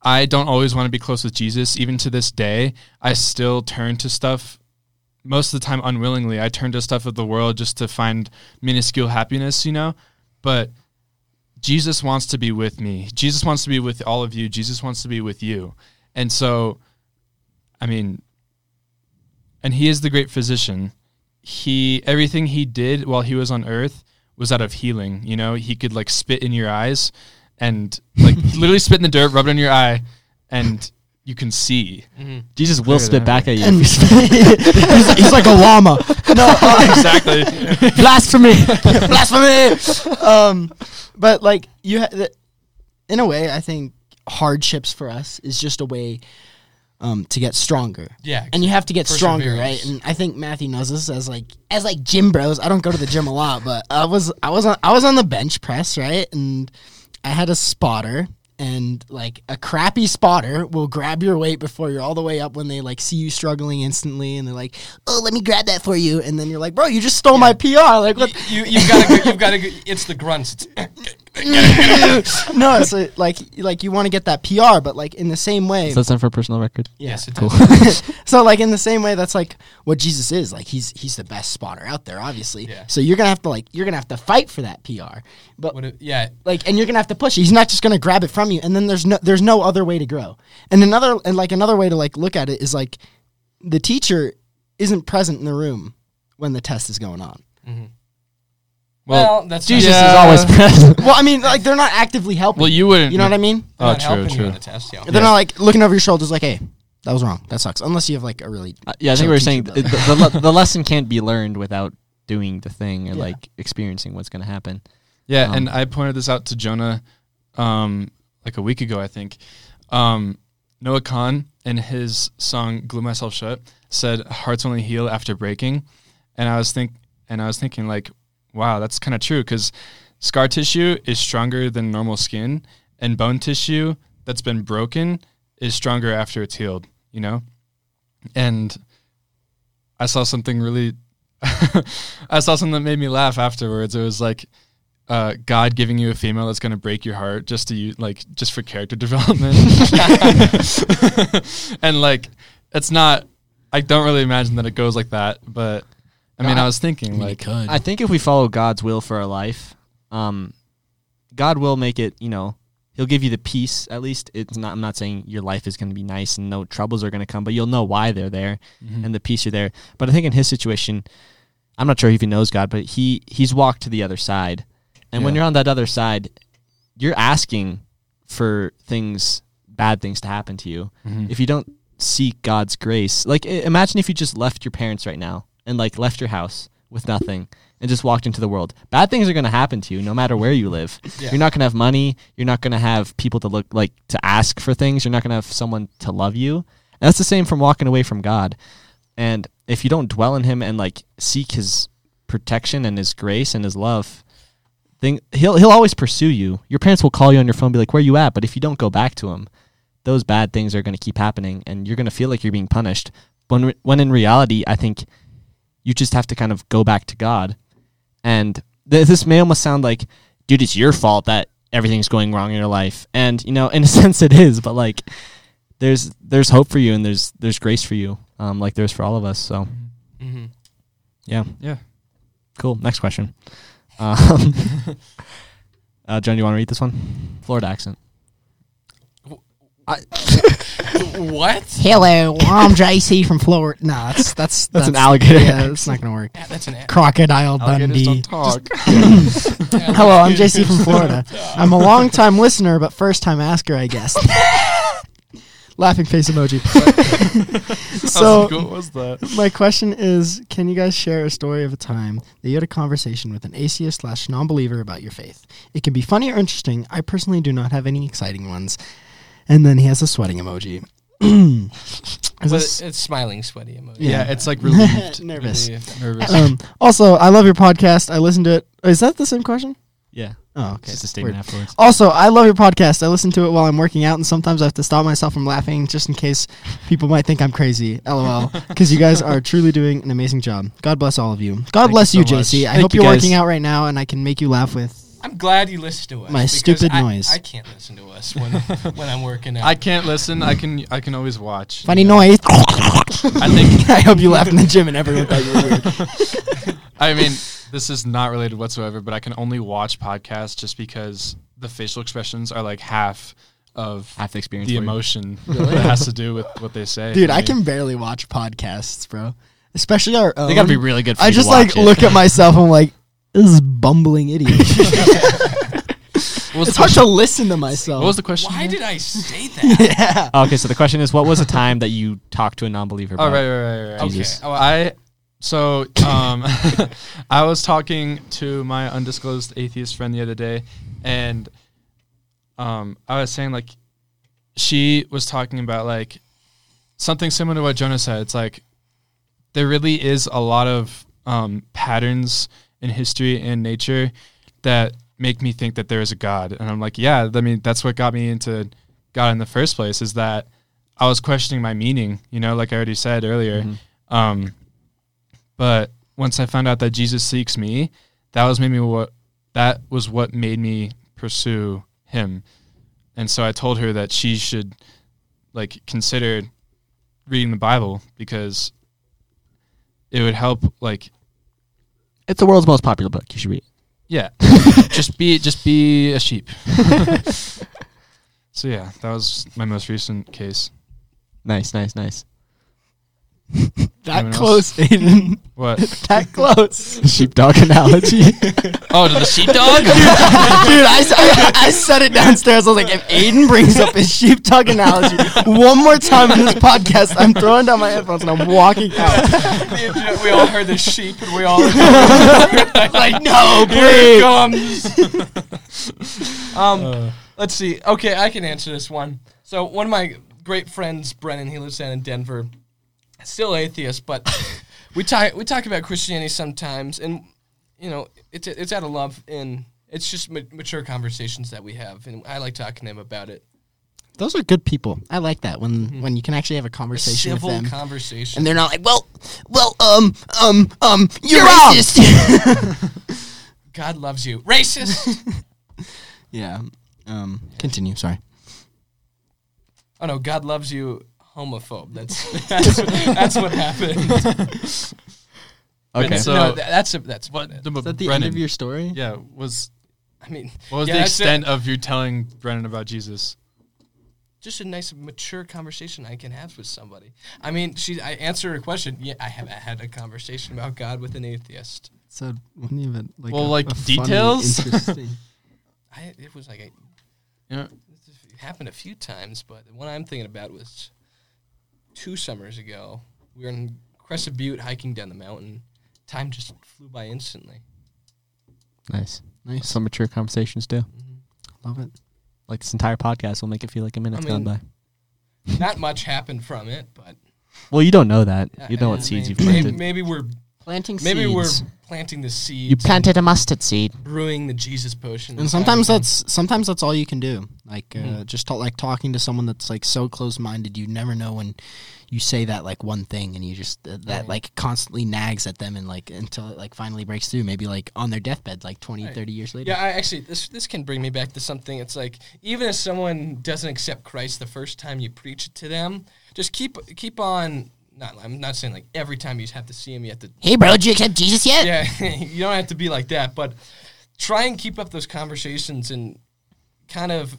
I don't always want to be close with Jesus even to this day. I still turn to stuff most of the time unwillingly. I turn to stuff of the world just to find minuscule happiness, you know? But Jesus wants to be with me. Jesus wants to be with all of you. Jesus wants to be with you. And so I mean, and he is the great physician. He everything he did while he was on earth was out of healing. You know, he could like spit in your eyes and like literally spit in the dirt, rub it in your eye, and you can see. Jesus will Clear spit back at you. He's, he's like a llama. No, uh, exactly. blasphemy, blasphemy. Um, but like you, ha- the, in a way, I think hardships for us is just a way um, to get stronger. yeah, And you have to get stronger, right? And I think Matthew knows this as like as like gym bros. I don't go to the gym a lot, but I was I was on I was on the bench press, right? And I had a spotter and like a crappy spotter will grab your weight before you're all the way up when they like see you struggling instantly and they're like, "Oh, let me grab that for you." And then you're like, "Bro, you just stole my PR." Like what you you've got to you've got to it's the grunts. It's, No, it's uh, like like you want to get that PR, but like in the same way, Is that time for personal record? yes, it Cool. does. so like in the same way that's like what jesus is like he's he's the best spotter out there obviously Yeah. so you're gonna have to like you're gonna have to fight for that pr but What it- yeah, like and you're gonna have to push it he's not just gonna grab it from you and then there's no there's no other way to grow and another and like another way to like look at it is like the teacher isn't present in the room when the test is going on well, that's Jesus not, is always present. well i mean like they're not actively helping well, you wouldn't. you know what i mean they're Oh, not true, helping you true. on the test. Yeah. they're not like looking over your shoulders like hey that was wrong that sucks unless you have like a really Uh, yeah, I think we were teacher, saying but- the, the, le- the lesson can't be learned without doing the thing and Yeah. like experiencing what's going to happen. Yeah, Um, and I pointed this out to Jonah um, like a week ago, I think. Um, Noah Kahan in his song "Glue Myself Shut" said, "Hearts only heal after breaking," and I was think and I was thinking like, wow, that's kind of true because scar tissue is stronger than normal skin, and bone tissue that's been broken is stronger after it's healed. You know, and I saw something really, I saw something that made me laugh afterwards. It was like uh, God giving you a female that's going to break your heart just to you like just for character development, and like it's not. I don't really imagine that it goes like that, but I mean, I was thinking like could. I think if we follow God's will for our life, um, God will make it. You know, He'll give you the peace. At least it's not. I'm not saying your life is going to be nice and no troubles are going to come, but you'll know why they're there and the peace you're there. But I think in his situation, I'm not sure if he knows God, but he he's walked to the other side, and when Yeah. you're on that other side, you're asking for things, bad things to happen to you. If you don't seek God's grace, like i- imagine if you just left your parents right now and like left your house with nothing and just walked into the world. Bad things are going to happen to you no matter where you live. You're not going to have money. You're not going to have people to look like to ask for things. You're not going to have someone to love you. And that's the same from walking away from God. And if you don't dwell in Him and like seek His protection and His grace and His love, thing he'll he'll always pursue you. Your parents will call you on your phone, and be like, "Where are you at?" But if you don't go back to Him, those bad things are going to keep happening, and you're going to feel like you're being punished. When when in reality, I think you just have to kind of go back to God. And th- this may almost sound like, dude, it's your fault that everything's going wrong in your life. And you know, in a sense, it is. But like, there's there's hope for you, and there's there's grace for you, um, like there's for all of us. So hmm yeah, yeah. cool. Next question. Um, uh, John, do you want to read this one? Florida accent. What? Hello, I'm JC from Florida. No, that's that's That's an alligator Yeah, accent. that's not gonna work. Yeah, that's an. a- Crocodile Alligators Dundee. don't talk. Hello, I'm JC from Florida. I'm a long time listener, but first time asker, I guess. Laughing face emoji. so what was that? my question is, can you guys share a story of a time that you had a conversation with an atheist slash non-believer about your faith? It can be funny or interesting. I personally do not have any exciting ones. And then he has a sweating emoji. is But this, it's smiling, sweaty emoji. Yeah, it's like relieved. nervous? Relieved. Nervous. Um, also, I love your podcast. I listened to it. Is that the same question? Yeah, Oh, okay. just a statement Weird. afterwards. Also, I love your podcast. I listen to it while I'm working out, and sometimes I have to stop myself from laughing just in case people might think I'm crazy. LOL. Because you guys are truly doing an amazing job. God bless all of you. God you bless you, so. JC. I Thank hope you, you're guys. working out right now, and I can make you laugh with. I'm glad you listen to us. My stupid I- noise. I can't listen to us when when I'm working out. I can't listen. I can. I can always watch. Funny know? noise. I think. I hope you laughed in the gym and everyone thought you were weird. I mean, this is not related whatsoever, but I can only watch podcasts just because the facial expressions are like half of Half the experience. the for you. emotion that has to do with what they say. Dude, for I can barely watch podcasts, bro. Especially our own. They gotta be really good. For I you to just watch like it. look at myself. I'm like, this is bumbling idiot. What was it's the hard to listen to myself. What was the question? Why again? did I say that? yeah. Oh, okay, so the question is, what was a time that you talked to a non-believer? Oh About? right, right, right, right. Okay. Jesus. Oh, I so um I was talking to my undisclosed atheist friend the other day and um I was saying like she was talking about like something similar to what Jonah said. It's like there really is a lot of um patterns in history and nature that make me think that there is a God. And I'm like, yeah, I mean that's what got me into God in the first place is that I was questioning my meaning, you know, like I already said earlier. Um, but once I found out that Jesus seeks me, that was made me what that was what made me pursue him. And so I told her that she should like consider reading the Bible because it would help like It's the world's most popular book. You should read. it. yeah, just be just be a sheep. so yeah, that was my most recent case. Nice, nice, nice. That Anyone close, Aiden. What? that close. Sheepdog analogy. Oh, to the sheepdog? Dude, I, s- I- I said it downstairs. I was like, if Aiden brings up his sheepdog analogy one more time in this podcast, I'm throwing down my headphones and I'm walking out. we all heard the sheep, and we all like, no, here it please. comes. um, let's see. Okay, I can answer this one. So one of my great friends, Brennan, he lives down in Denver. Still atheist, but we talk we talk about Christianity sometimes, and you know it's it's out of love and it's just ma- mature conversations that we have, and I like talking to him about it. Those are good people. I like that when when you can actually have a conversation with Civil them, conversation. and they're not like, well, well, um, um, um, you're, You're wrong." racist. God loves you. Racist. yeah. Um, continue. Sorry. oh no, God loves you. Homophobe. That's that's, that's what happened. Okay. So- no, tha- that's a, that's What? what. the- Is that the Brennan, end of your story? Yeah. Was I mean, what was yeah, the that's it. extent of you telling Brennan about Jesus? just a nice mature conversation I can have with somebody. I mean, she I answer her question. Yeah, I have had a conversation about God with an atheist. So when you have like Well, a- like, a funny, details? interesting- I it was like a, You know, it happened a few times, but the one I'm thinking about was two summers ago. We were in Crested Butte hiking down the mountain. Time just flew by instantly. Nice. nice. Some mature conversations do. Love it. Like this entire podcast will make it feel like a minute's I gone by. Not much happened from it, but Well, you don't know that. uh, You know uh, what seeds you've maybe, planted. maybe we're Planting maybe we're planting the seeds. You planted a mustard seed. brewing the Jesus potion. and sometimes that's sometimes that's all you can do. Like uh, Mhm. just ta- like talking to someone that's like so close minded, you never know when you say that like one thing and you just uh, that Right. like constantly nags at them and like until it like finally breaks through. Maybe like on their deathbed, like 20, Right. 30 years later. Yeah, I actually this this can bring me back to something. It's like even if someone doesn't accept Christ the first time you preach it to them, just keep keep on. Not I'm not saying like every time you have to see him, you have to. Hey, bro, did you accept Jesus yet? Yeah, you don't have to be like that, but try and keep up those conversations and kind of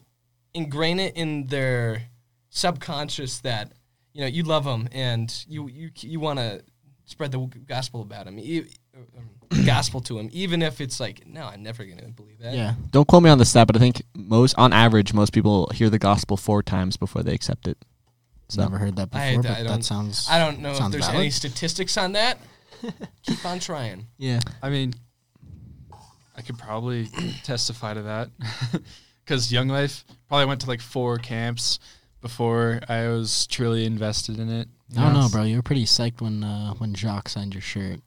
ingrain it in their subconscious that you know you love them and you you you want to spread the gospel about him, e- um, gospel to him, even if it's like, no, I'm never gonna believe that. yeah. Don't quote me on the stat, but I think most, on average, most people hear the gospel four times before they accept it. So Never heard that before, I- but I that sounds. I don't know if there's valid. any statistics on that. Keep on trying. yeah. I mean, I could probably testify to that because Young Life probably went to like four camps before I was truly invested in it. I don't know, bro. You were pretty psyched when uh, when Jacques signed your shirt.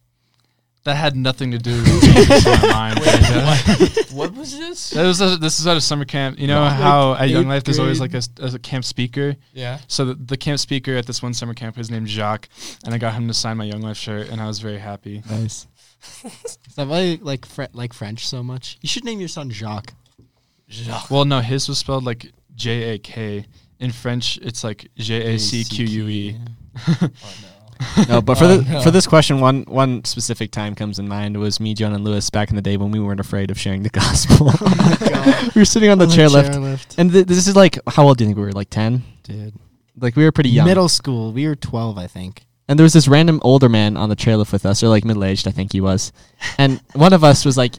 That had nothing to do with my mind. Brenda. What was this? That was a, this is at a summer camp. You know Like how at Young eighth Life there's always like a, a camp speaker. Yeah. So the, the camp speaker at this one summer camp was named Jacques, and I got him to sign my Young Life shirt, and I was very happy. Nice. Is that why you like Fre- like French so much? You should name your son Jacques. Jacques. Well, no, his was spelled like J A K. In French, it's like J A C Q U E. Oh, No, but for Oh, the no. for this question, one one specific time comes in mind was me, John, and Lewis back in the day when we weren't afraid of sharing the gospel. Oh, we were sitting on the chair chairlift, and th- this is like how old do you think we were? Like ten? dude. Like we were pretty young. Middle school. We were twelve, I think. And there was this random older man on the chairlift with us, or like middle aged, I think he was. And one of us was like,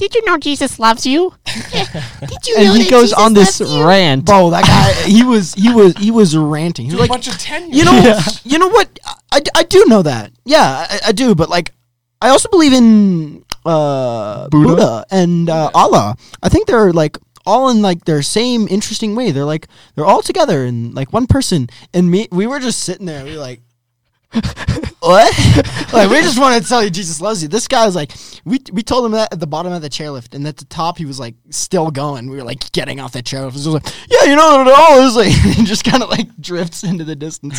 Did you know Jesus loves you? Did you and know he that goes Jesus on this rant. Bro, that guy. he was he was he was ranting. He was a like, bunch of ten. you know, you know what? I, I do know that. Yeah, I, I do. But like, I also believe in uh, Buddha? and uh, Allah. I think they're like all in like their same interesting way. They're like they're all together and like one person. And me, we were just sitting there. We were like. what? like we just wanted to tell you Jesus loves you. This guy was like, we we told him that at the bottom of the chairlift, and at the top he was like still going. We were like getting off the chairlift. He was like, yeah, you know, it all is like, he just kind of like drifts into the distance.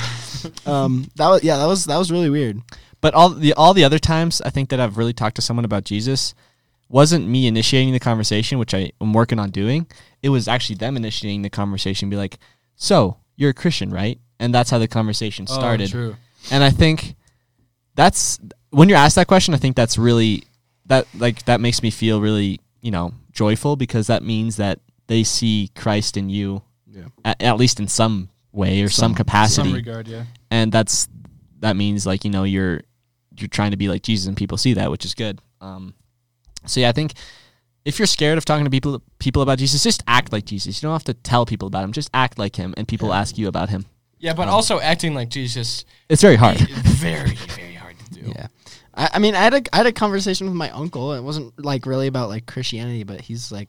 Um, that was yeah, that was that was really weird. But all the all the other times I think that I've really talked to someone about Jesus wasn't me initiating the conversation, which I am working on doing. It was actually them initiating the conversation, be like, "So you're a Christian, right?" And that's how the conversation started. Oh, true. And I think that's when you're asked that question. I think that's really that like that makes me feel really you know joyful because that means that they see Christ in you, Yeah. at, at least in some way or some, Some- capacity Some regard, yeah. and that's that means like you know you're you're trying to be like Jesus and people see that which is good um so yeah I think if you're scared of talking to people people about Jesus just act like Jesus you don't have to tell people about him just act like him and people ask you about him Yeah, but also acting like Jesus, it's very hard very very hard to do. Yeah. I, I mean, I had a I had a conversation with my uncle. It wasn't like really about like Christianity, but he's like,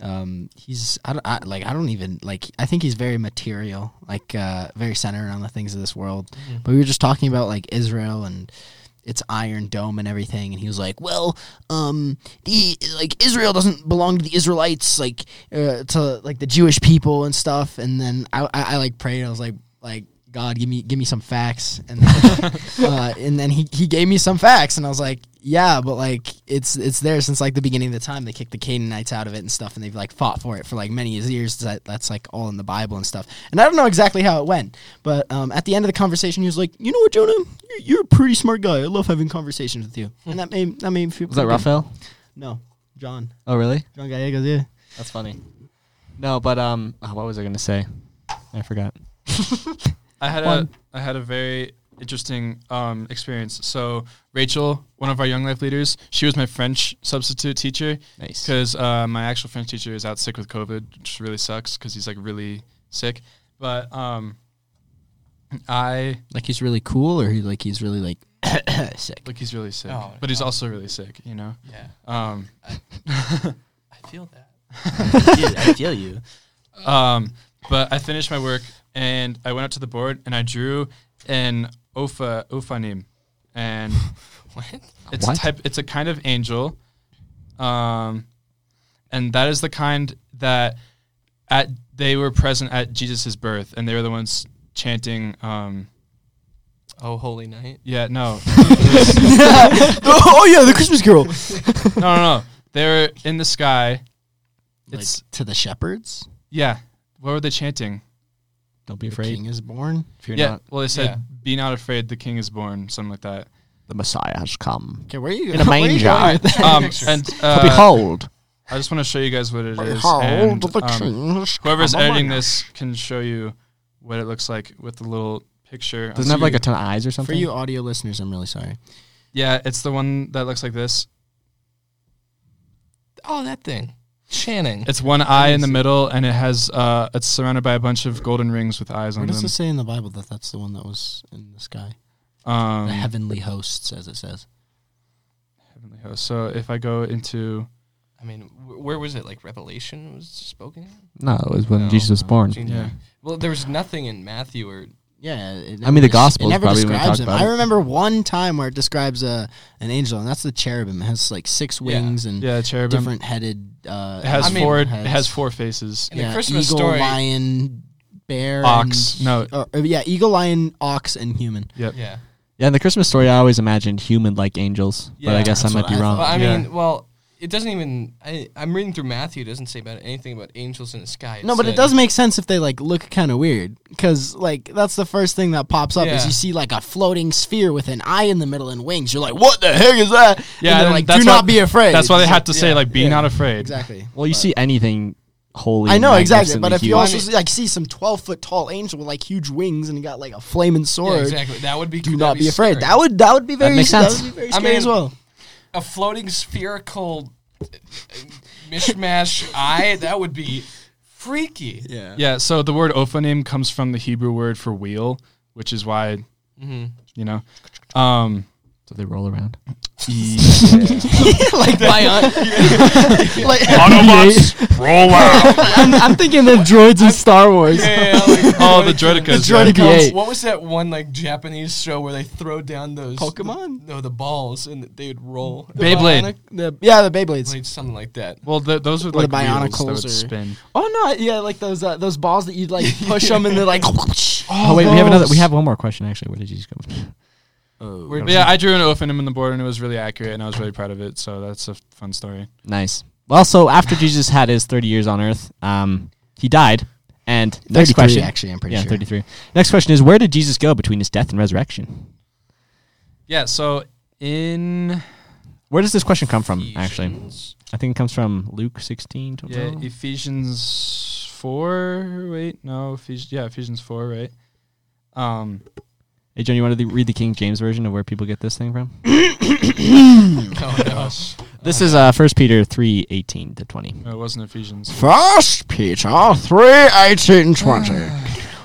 um, he's I don't I, like I don't even like I think he's very material, like uh, very centered on the things of this world. But we were just talking about like Israel and its iron dome and everything, and he was like, "Well, um, the like Israel doesn't belong to the Israelites, like uh, to like the Jewish people and stuff." And then I, I, I like prayed. I was like, like God, give me give me some facts, and then, uh, and then he, he gave me some facts, and I was like, yeah, but like it's it's there since like the beginning of the time. They kicked the Canaanites out of it and stuff, and they've like fought for it for like many years. That that's like all in the Bible and stuff. And I don't know exactly how it went, but um, at the end of the conversation, he was like, you know what, Jonah, you're, you're a pretty smart guy. I love having conversations with you, and that made that made me feel. Was that. Raphael? No, John. Oh, really? John Gallegos. Yeah. That's funny. No, but um, oh, what was I gonna say? I forgot. I had One. a I had a very interesting um, experience. So Rachel, one of our young life leaders, she was my French substitute teacher Nice. because uh, my actual French teacher is out sick with COVID, which really sucks because he's like really sick. But um, I Like he's really cool, or he like he's really like sick. like he's really sick, Oh, but he's no. also really sick. You know. Yeah, Um, I feel that. I feel you. Um, but I finished my work and I went up to the board and I drew an opha ophanim, and What? it's What? a type. It's a kind of angel, um, and that is the kind that at they were present at Jesus' birth, and they were the ones chanting. Um, Oh, holy night. yeah, no, oh yeah, the Christmas Carol. no, no, no. They were in the sky. Like It's to the shepherds. yeah. What were they chanting? Don't be The afraid. king is born. If you're yeah. not, well, they said, Yeah. "Be not afraid, the King is born." Something like that. the Messiah has come. Okay, where are you? In a where are you manger. going with that? Um, and uh, behold, I just want to show you guys what it is. Behold, and, the um, king has whoever's editing this can show you what it looks like with the little picture. doesn't have like a ton of eyes or something. For you audio listeners, I'm really sorry. yeah, it's the one that looks like this. Oh, that thing. Channing. It's one eye in the middle, and it has uh, it's surrounded by a bunch of golden rings with eyes Where on does them. it say in the Bible that that's the one that was in the sky? Um, the heavenly hosts, as it says. heavenly host. So if I go into I mean, wh- where was it? Like Revelation was spoken. no, it was when No, Jesus was no. born. Gee, Yeah. Well, there was nothing in Matthew or Yeah, it I mean, the des- Gospels It never probably describes talk him. about I remember one time where it describes a an angel, and that's the cherubim. It has like six Yeah. wings and yeah cherubim, different headed. Uh, it has I mean- four. It has four faces. In the yeah, Christmas eagle, story- lion, bear, Ox. and- No. or- or, yeah, eagle, lion, ox, and human. Yep. yeah. Yeah, in the Christmas story, I always imagined human-like angels, but I guess I might what be I wrong. Well, I Yeah. mean, well, it doesn't even. I, I'm reading through Matthew. It doesn't say about anything about angels in the sky. No, but it said- does make sense if they like look kind of weird, because like that's the first thing that pops up is Yeah. you see like a floating sphere with an eye in the middle and wings. You're like, what the heck is that? Yeah, and they're and like, that's do why- not be afraid. That's why they It's have to say yeah, like, "Be yeah. not afraid." exactly. well, you see anything holy. I know and exactly, but if you magnificently also see, like see some twelve foot tall angel with like huge wings and he got like a flaming Yeah, sword, exactly. That would be. do that'd not be afraid. scary. That would that would be very makes that sense. would be very I scary mean- as well. A floating spherical mishmash eye. That would be freaky. Yeah. Yeah. So the word ophanim comes from the Hebrew word for wheel, which is why Mm-hmm. you know. Um, so they roll around. like Bion. like Autobots, roll out. I'm, I'm thinking the droids in Star Wars. Yeah, like, oh, the Droidekas. The right? Droidekas. What- BB-8. What was that one like Japanese show where they throw down those Pokemon? no, the balls and they would roll. The Beyblade. Bionic- the- yeah, the Beyblades. Like something like that. Well, th- those were Or like the wheels that Bionicles would or- spin. Oh no, yeah, like those uh, those balls that you like push them and they're like. Oh, wait, we have another. We have one more question actually. Where did you just go? Oh, But yeah, I drew an ophanim in the board and it was really accurate, and I was really proud of it. So that's a fun story. Nice. Well, so after Jesus had his 30 years on earth, um, he died. And next 33, question, actually, I'm pretty yeah, sure. 33. Next question is, where did Jesus go between his death and resurrection? Yeah. So in Where does this question come from? Actually, Ephesians. I think it comes from Luke 16. to- yeah Ephesians four. Wait, no, Ephes- yeah, Ephesians four. Right. Um. Hey, John, you want to read the King James version of where people get this thing from? Oh no. This is uh, 1 Peter 3 18 to 20. No, it wasn't Ephesians. First Peter 3 18 20.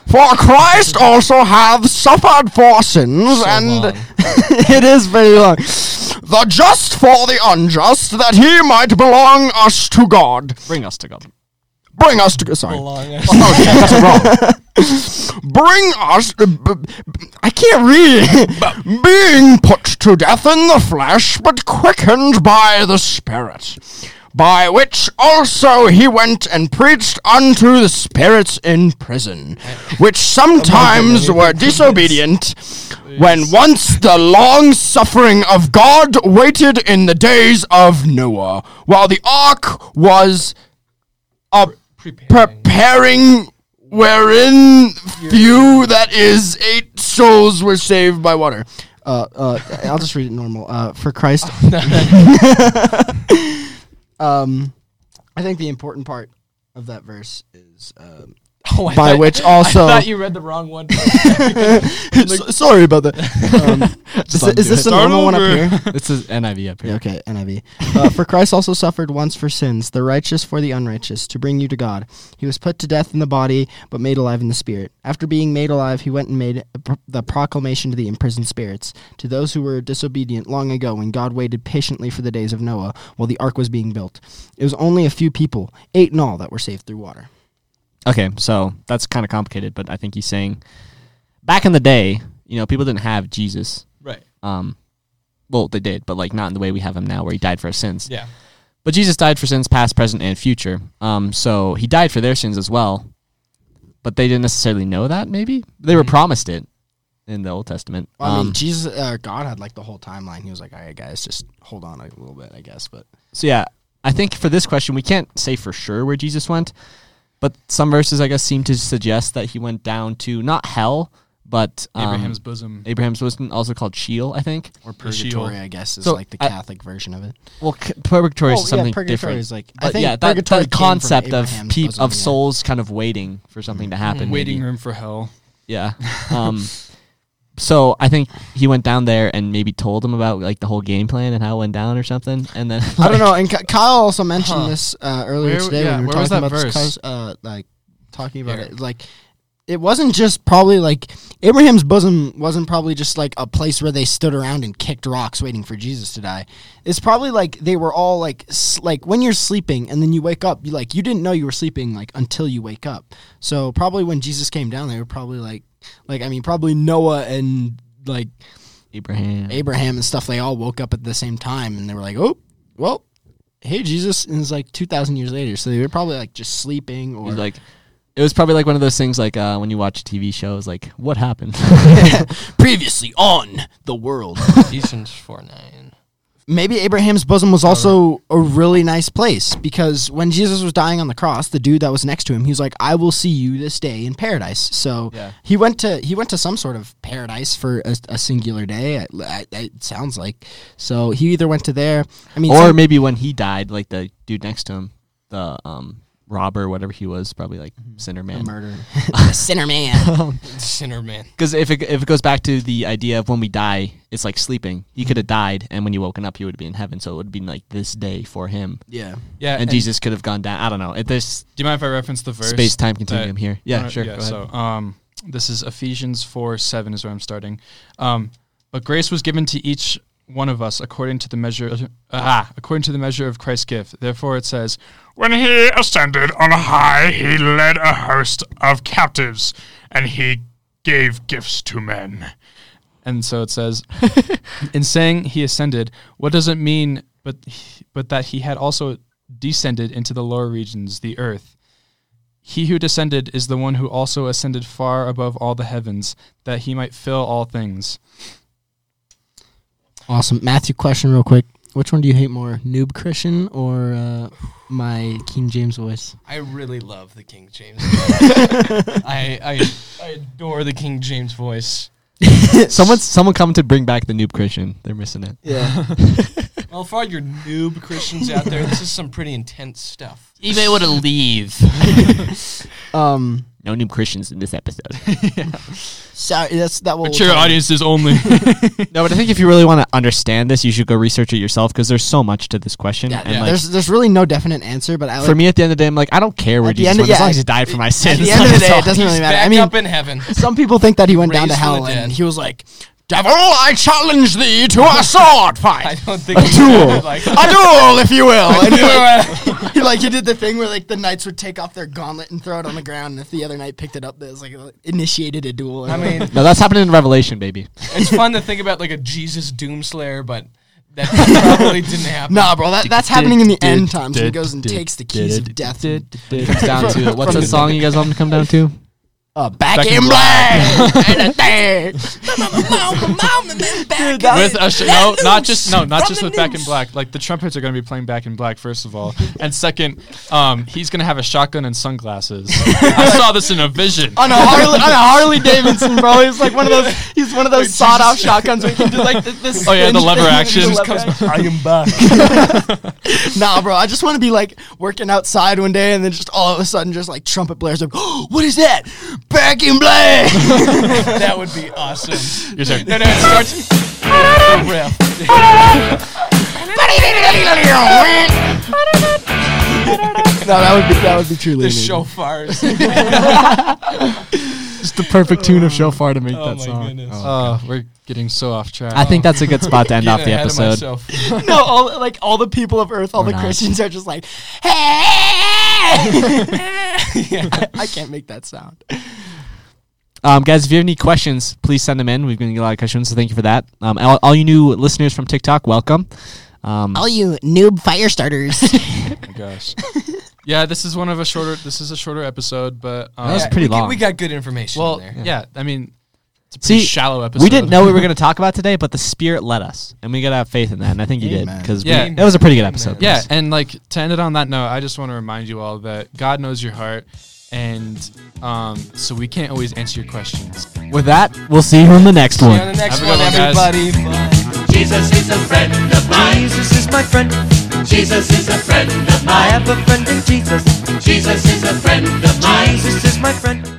For Christ also hath suffered for sins, So and it is very long. The just for the unjust, that he might belong us to God, Bring us to God. Bring us to sorry. Long Oh, yeah, that's wrong. Bring us. uh, b- b- I can't read. Being put to death in the flesh, but quickened by the Spirit. By which also he went and preached unto the spirits in prison, which sometimes were disobedient, when once the long suffering of God waited in the days of Noah, while the ark was a preparing wherein few that is eight souls were saved by water. Uh, uh, I'll just read it normal. Uh, for Christ. um, I think the important part of that verse is um, Oh, by thought- which also. I thought you read the wrong one. S- sorry about that. Um, is, is this it. the Start normal one up here? This is NIV up here. Yeah, okay, NIV. Uh, for Christ also suffered once for sins, the righteous for the unrighteous, to bring you to God. He was put to death in the body, but made alive in the spirit. After being made alive, he went and made a pro- the proclamation to the imprisoned spirits, to those who were disobedient long ago when God waited patiently for the days of Noah while the ark was being built. It was only a few people, eight in all, that were saved through water. Okay, so that's kind of complicated, but I think he's saying back in the day, you know, people didn't have Jesus. right. Um, well, they did, but like not in the way we have him now, where he died for our sins. Yeah. But Jesus died for sins past, present, and future. Um, so he died for their sins as well. But they didn't necessarily know that. Maybe they were Mhm. promised it in the Old Testament. Well, I mean, Um, Jesus, uh, God had like the whole timeline. He was like, all right, guys, just hold on a little bit, I guess. But so yeah, I think for this question, we can't say for sure where Jesus went, but some verses, I guess, seem to suggest that he went down to not hell, but um, Abraham's bosom. Abraham's bosom, also called Sheol, I think. or The Sheol. purgatory, I guess, is So, like the I- Catholic version of it. Well, c- purgatory Oh, is something yeah, purgatory different. is like I think yeah, that, purgatory that concept of peop bosom, of yeah. souls kind of waiting for something to happen. Waiting maybe. room for hell. Yeah. Um, so I think he went down there and maybe told him about like the whole game plan and how it went down or something. And then I don't know. And Ky- Kyle also mentioned Huh. this uh, earlier Where- today yeah, when we were talking that about this. Cause, uh, like talking about Here. it, like it wasn't just probably like Abraham's bosom wasn't probably just like a place where they stood around and kicked rocks waiting for Jesus to die. It's probably like they were all like like when you're sleeping and then you wake up, you like you didn't know you were sleeping like until you wake up. So probably when Jesus came down, they were probably like like I mean probably Noah and like Abraham. Abraham and stuff, they all woke up at the same time and they were like, oh, well, hey, Jesus. And it's like 2,000 years later. So they were probably like just sleeping or He's like, it was probably like one of those things like uh, when you watch TV shows, like what happened? previously on the world. Ephesians 4 9. Maybe Abraham's bosom was also a really nice place because when Jesus was dying on the cross, the dude that was next to him, he was like, "I will see you this day in paradise." So Yeah. he went to he went to some sort of paradise for a, a singular day. I- I- It sounds like so he either went to there. I mean, or some- maybe when he died, like the dude next to him, the um, robber, whatever he was, probably like sinner man. murder, the sinner man. Sinner man. Because if it, if it goes back to the idea of when we die, it's like sleeping. He could have died, and when you woken up, he would be in heaven. So it would have been like this day for him, yeah. Yeah, and, Jesus could have gone down. I don't know. It, this, Do you mind if I reference the verse? space time continuum here. Yeah, sure. go ahead. So, um, this is Ephesians four seven is where I'm starting. Um, but grace was given to each one of us according to the measure of, ah according to the measure of Christ's gift. Therefore, it says, When he ascended on high, he led a host of captives, and he gave gifts to men. and so it says, in saying he ascended, what does it mean? But but that he had also descended into the lower regions, the earth. He who descended is the one who also ascended far above all the heavens, that he might fill all things. Awesome. Matthew, question real quick. Which one do you hate more, Noob Christian or uh, my King James voice? I really love the King James. I, I I adore the King James voice. Someone someone come to bring back the noob Christian. They're missing it. Yeah. Well, for all your noob Christians out there, this is some pretty intense stuff. You may want to leave. um. No new Christians in this episode. Sorry, that's that will. Mature audiences only. no, but I think if you really want to understand this, you should go research it yourself because there's so much to this question. Yeah, and like, there's there's really no definite answer, but I like, for me, at the end of the day, I'm like, I don't care where At Jesus end of- went as long as he died for my sins. at the end of the day, it doesn't really matter. I mean, up in heaven. some people think that he went down to hell and he was like, Devil, I challenge thee to a sword fight. I don't think A he duel. sounded like a duel, if you will. And he, like, he like he did the thing where like the knights would take off their gauntlet and throw it on the ground, and if the other knight picked it up, it was like uh, initiated a duel. I mean, No, that's happening in Revelation, baby. it's fun to think about like a Jesus Doomslayer, but that probably didn't happen. nah, bro, that, that's happening in the end times. When he goes and takes the keys of death. It comes down to what's the song you guys want me to come down to? Uh, back, Back in in black. And a thing. with a sh- no, not just no, not just with Back in Black. Like the trumpets are going to be playing Back in Black first of all, and second, um, he's going to have a shotgun and sunglasses. I saw this in a vision. on a Harley, on a Harley Davidson, bro. He's like one of those. He's one of those sawed off shotguns where you can do like th- this. Oh, yeah, the lever action. The lever action. I am back. Nah, bro. I just want to be like working outside one day and then just all of a sudden just like trumpet blares like, oh, what is that? Back in black. that would be awesome. Your turn. No, no, it starts. the riff. no, that would be that would be truly The amazing. shofars. Just the perfect tune of shofar to make Oh that my song. goodness. Oh, we're getting so off track. I think that's a good spot to end off the ahead of episode. myself. No, all like all the people of Earth, all We're the not. Christians are just like, hey. I can't make that sound. Um, guys, if you have any questions, please send them in. We've been getting a lot of questions, so thank you for that. Um, all, all you new listeners from TikTok, welcome. Um, All you noob fire starters. Oh my gosh. Yeah, this is one of a shorter. This is a shorter episode, but um, That was Yeah, pretty we, got- long. We got good information well, in there. yeah. I mean, it's a pretty See, shallow episode. we didn't know we were going to talk about today, but the Spirit led us, and we got to have faith in that. And I think you did Amen. because Yeah. it was a pretty good episode. Yeah, and like to end it on that note, I just want to remind you all that God knows your heart, and um, so we can't always answer your questions. With that, we'll see you in the next See you one. on the next Have a one, good one, guys. everybody. Bye. Jesus is a friend of mine. Jesus is my friend. Jesus is a friend of mine. I have a friend in Jesus. Jesus is a friend of mine. Jesus is my friend.